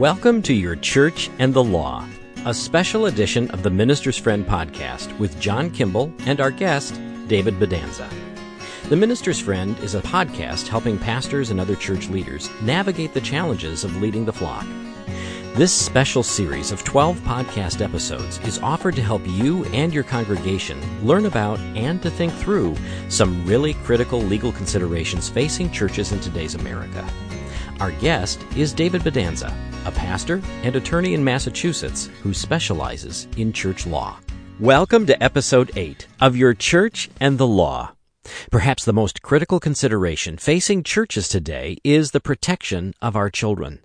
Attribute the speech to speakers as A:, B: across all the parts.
A: Welcome to Your Church and the Law, a special edition of the Minister's Friend podcast with John Kimball and our guest, David Bodanza. The Minister's Friend is a podcast helping pastors and other church leaders navigate the challenges of leading the flock. This special series of 12 podcast episodes is offered to help you and your congregation learn about and to think through some really critical legal considerations facing churches in today's America. Our guest is David Bodanza, a pastor and attorney in Massachusetts who specializes in church law. Welcome to episode 8 of Your Church and the Law. Perhaps the most critical consideration facing churches today is the protection of our children.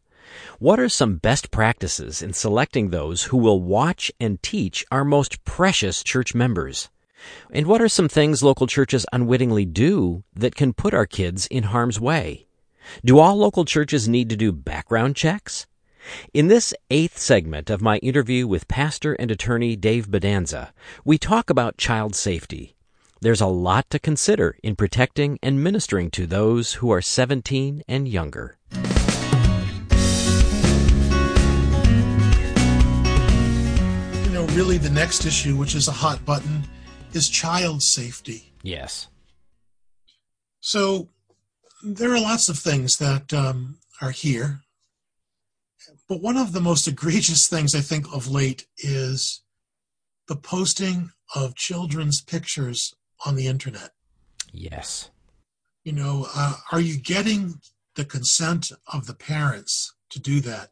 A: What are some best practices in selecting those who will watch and teach our most precious church members? And what are some things local churches unwittingly do that can put our kids in harm's way? Do all local churches need to do background checks? In this eighth segment of my interview with pastor and attorney Dave Bodanza, we talk about child safety. There's a lot to consider in protecting and ministering to those who are 17 and younger.
B: You know, really the next issue, which is a hot button, is child safety.
A: Yes.
B: So there are lots of things that um, are here but one of the most egregious things I think of late is the posting of children's pictures on the internet.
A: Yes.
B: You know, uh, are you getting the consent of the parents to do that?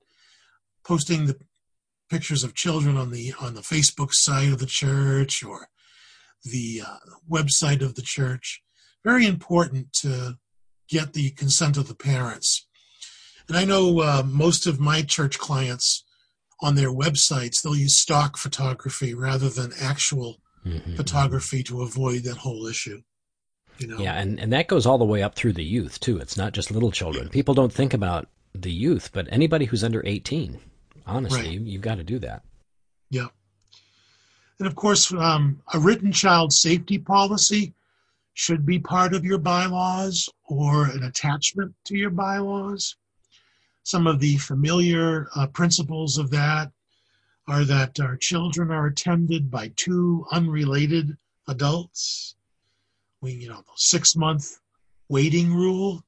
B: Posting the pictures of children on the on the Facebook site of the church or the uh, website of the church. Very important to get the consent of the parents. And I know uh, most of my church clients on their websites, they'll use stock photography rather than actual mm-hmm. photography to avoid that whole issue.
A: You know? Yeah, and, and that goes all the way up through the youth, too. It's not just little children. Yeah. People don't think about the youth, but anybody who's under 18, honestly, right. you, have got to do that.
B: Yeah. And of course, um, a written child safety policy should be part of your bylaws or an attachment to your bylaws. Some of the familiar uh, principles of that are that our children are attended by two unrelated adults. We, you know, the six month waiting rule.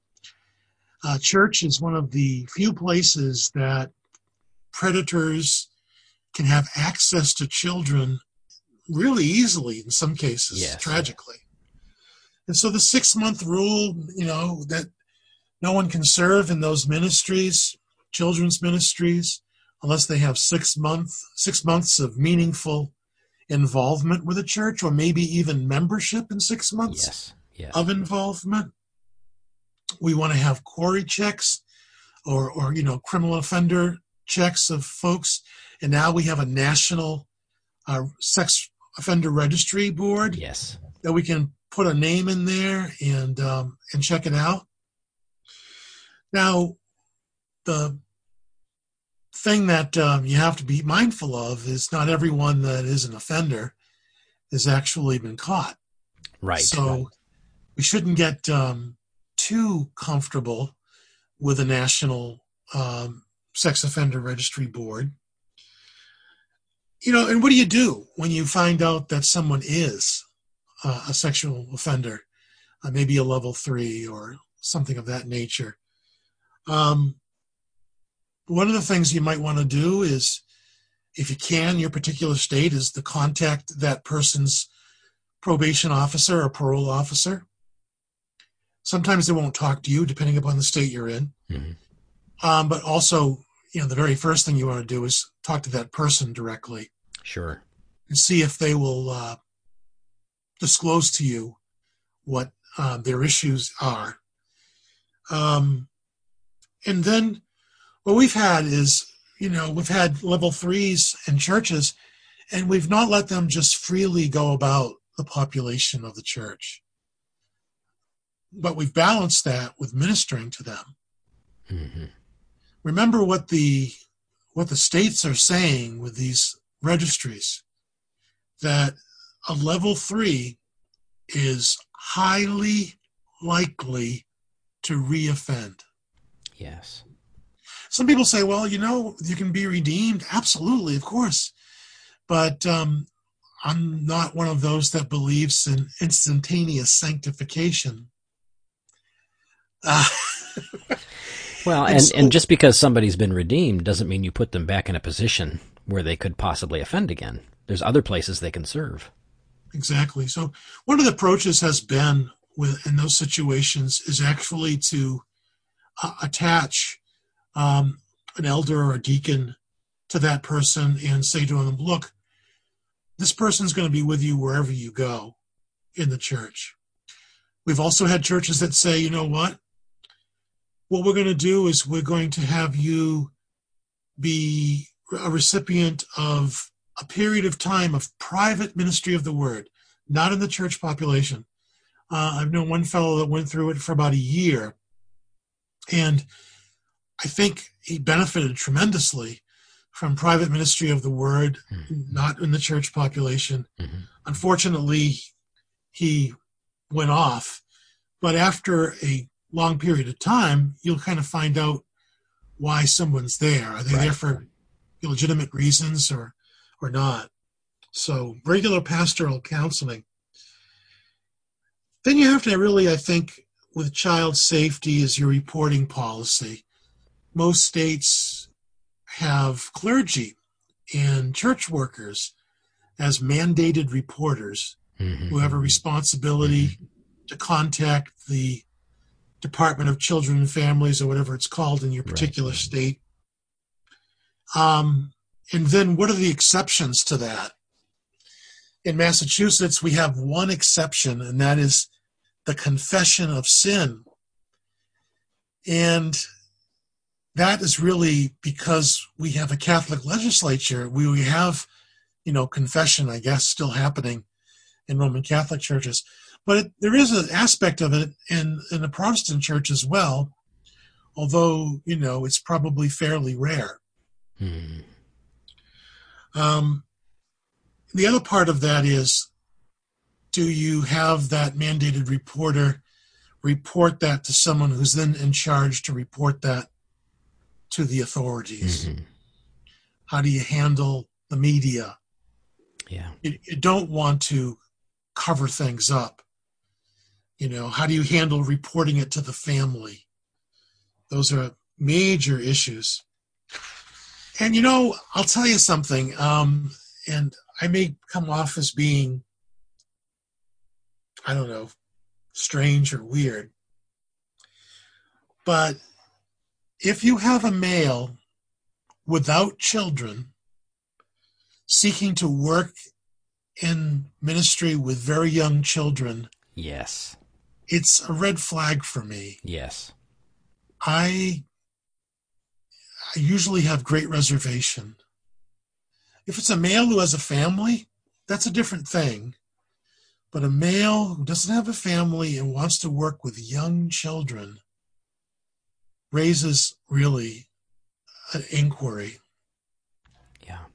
B: Uh, church is one of the few places that predators can have access to children really easily in some cases, yes. tragically. And so the six month rule, you know, that no one can serve in those ministries, children's ministries, unless they have six month six months of meaningful involvement with the church, or maybe even membership in six months
A: yes, yes.
B: of involvement. We want to have CORI checks, or or you know criminal offender checks of folks, and now we have a national uh, sex offender registry board.
A: Yes,
B: that we can put a name in there and um, and check it out. Now, the thing that um, you have to be mindful of is not everyone that is an offender has actually been caught.
A: Right.
B: So
A: right.
B: we shouldn't get um, too comfortable with a national um, sex offender registry board. You know, and what do you do when you find out that someone is a sexual offender, uh, maybe a level three or something of that nature? Um, one of the things you might want to do is, if you can, your particular state is to contact that person's probation officer or parole officer. Sometimes they won't talk to you, depending upon the state you're in. Mm-hmm. Um, but also, you know, the very first thing you want to do is talk to that person directly.
A: Sure.
B: And see if they will uh, disclose to you what uh, their issues are. Um, and then what we've had is, you know, we've had level threes in churches, and we've not let them just freely go about the population of the church. But we've balanced that with ministering to them. Mm-hmm. Remember what the what the states are saying with these registries that a level three is highly likely to reoffend.
A: Yes.
B: some people say, well, you know, you can be redeemed. Absolutely, of course. But um, I'm not one of those that believes in instantaneous sanctification.
A: Uh, well, and, and, so, and just because somebody's been redeemed doesn't mean you put them back in a position where they could possibly offend again. There's other places they can serve.
B: Exactly. So one of the approaches has been with in those situations is actually to uh, attach um, an elder or a deacon to that person and say to them, look, this person's going to be with you wherever you go in the church. We've also had churches that say, you know what? What we're going to do is we're going to have you be a recipient of a period of time of private ministry of the word, not in the church population. Uh, I've known one fellow that went through it for about a year, and I think he benefited tremendously from private ministry of the word, mm-hmm. not in the church population. Mm-hmm. Unfortunately, he went off, but after a long period of time, you'll kind of find out why someone's there. Are they right. there for legitimate reasons or or not? So regular pastoral counseling. Then you have to really, I think, with child safety is your reporting policy. Most states have clergy and church workers as mandated reporters mm-hmm. who have a responsibility mm-hmm. to contact the Department of Children and Families or whatever it's called in your particular right. state. Um, and then what are the exceptions to that? In Massachusetts, we have one exception, and that is the confession of sin. And that is really because we have a Catholic legislature. We, have, you know, confession, I guess, still happening in Roman Catholic churches. But it, there is an aspect of it in, in the Protestant church as well, although, you know, it's probably fairly rare. Hmm. Um, the other part of that is do you have that mandated reporter report that to someone who's then in charge to report that to the authorities? Mm-hmm. How do you handle the media?
A: Yeah.
B: You, you don't want to cover things up. You know, how do you handle reporting it to the family? Those are major issues. And you know, I'll tell you something, um, and I may come off as being, I don't know, strange or weird. But if you have a male without children seeking to work in ministry with very young children,
A: yes,
B: it's a red flag for me.
A: Yes.
B: I I usually have great reservation. If it's a male who has a family, that's a different thing. But a male who doesn't have a family and wants to work with young children, raises really an inquiry.
A: Yeah.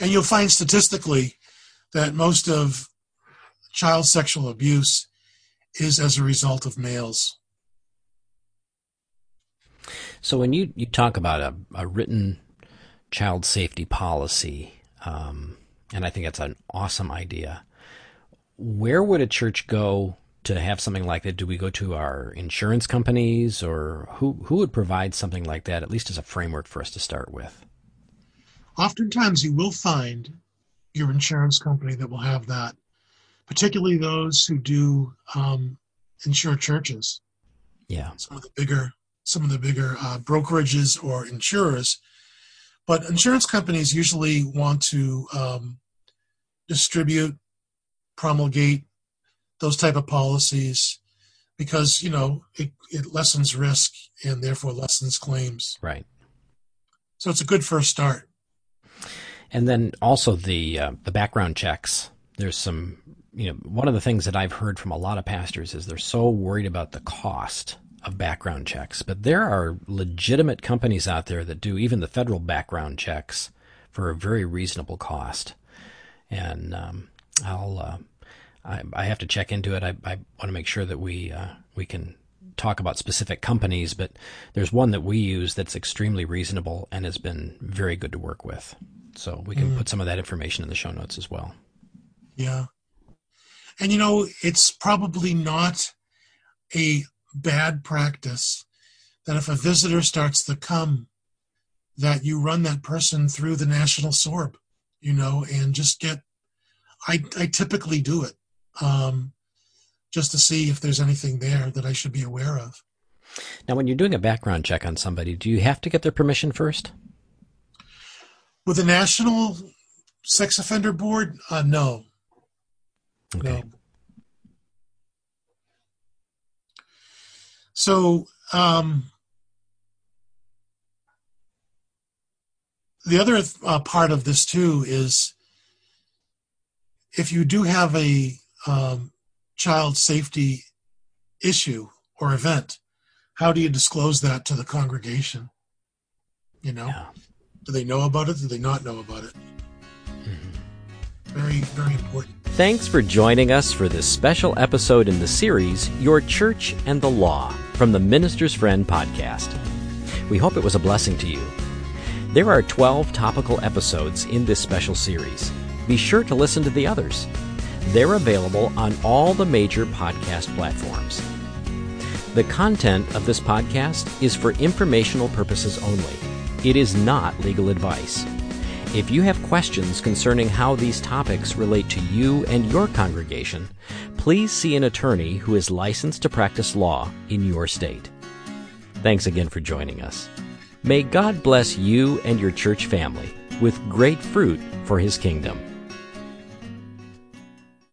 B: And you'll find statistically that most of child sexual abuse is as a result of males.
A: So when you, you talk about a, a written child safety policy, um, and I think that's an awesome idea, where would a church go to have something like that? Do we go to our insurance companies, or who who would provide something like that, at least as a framework for us to start with?
B: Oftentimes, you will find your insurance company that will have that, particularly those who do um, insure churches.
A: Yeah,
B: some of the bigger some of the bigger uh, brokerages or insurers, but insurance companies usually want to um, distribute, promulgate those type of policies because you know it, it lessens risk and therefore lessens claims.
A: Right.
B: So it's a good first start.
A: And then also the uh, the background checks. There's some you know one of the things that i've heard from a lot of pastors is they're so worried about the cost of background checks but there are legitimate companies out there that do even the federal background checks for a very reasonable cost and um, i'll uh, I, I have to check into it. I, I want to make sure that we uh, we can talk about specific companies, but there's one that we use that's extremely reasonable and has been very good to work with. So we can mm. put some of that information in the show notes as well.
B: Yeah. And you know, it's probably not a bad practice that if a visitor starts to come, that you run that person through the national SORB, you know, and just get. I I typically do it, um, just to see if there's anything there that I should be aware of.
A: Now, when you're doing a background check on somebody, do you have to get their permission first?
B: With the National Sex Offender Board, uh, no.
A: Okay. No.
B: So, um, the other uh, part of this too is if you do have a um, child safety issue or event, how do you disclose that to the congregation? You know, yeah. do they know about it? Do they not know about it? Mm-hmm. Very, very important.
A: Thanks for joining us for this special episode in the series, Your Church and the Law, from the Minister's Friend podcast. We hope it was a blessing to you. There are 12 topical episodes in this special series. Be sure to listen to the others. They're available on all the major podcast platforms. The content of this podcast is for informational purposes only. It is not legal advice. If you have questions concerning how these topics relate to you and your congregation, please see an attorney who is licensed to practice law in your state. Thanks again for joining us. May God bless you and your church family with great fruit for His kingdom.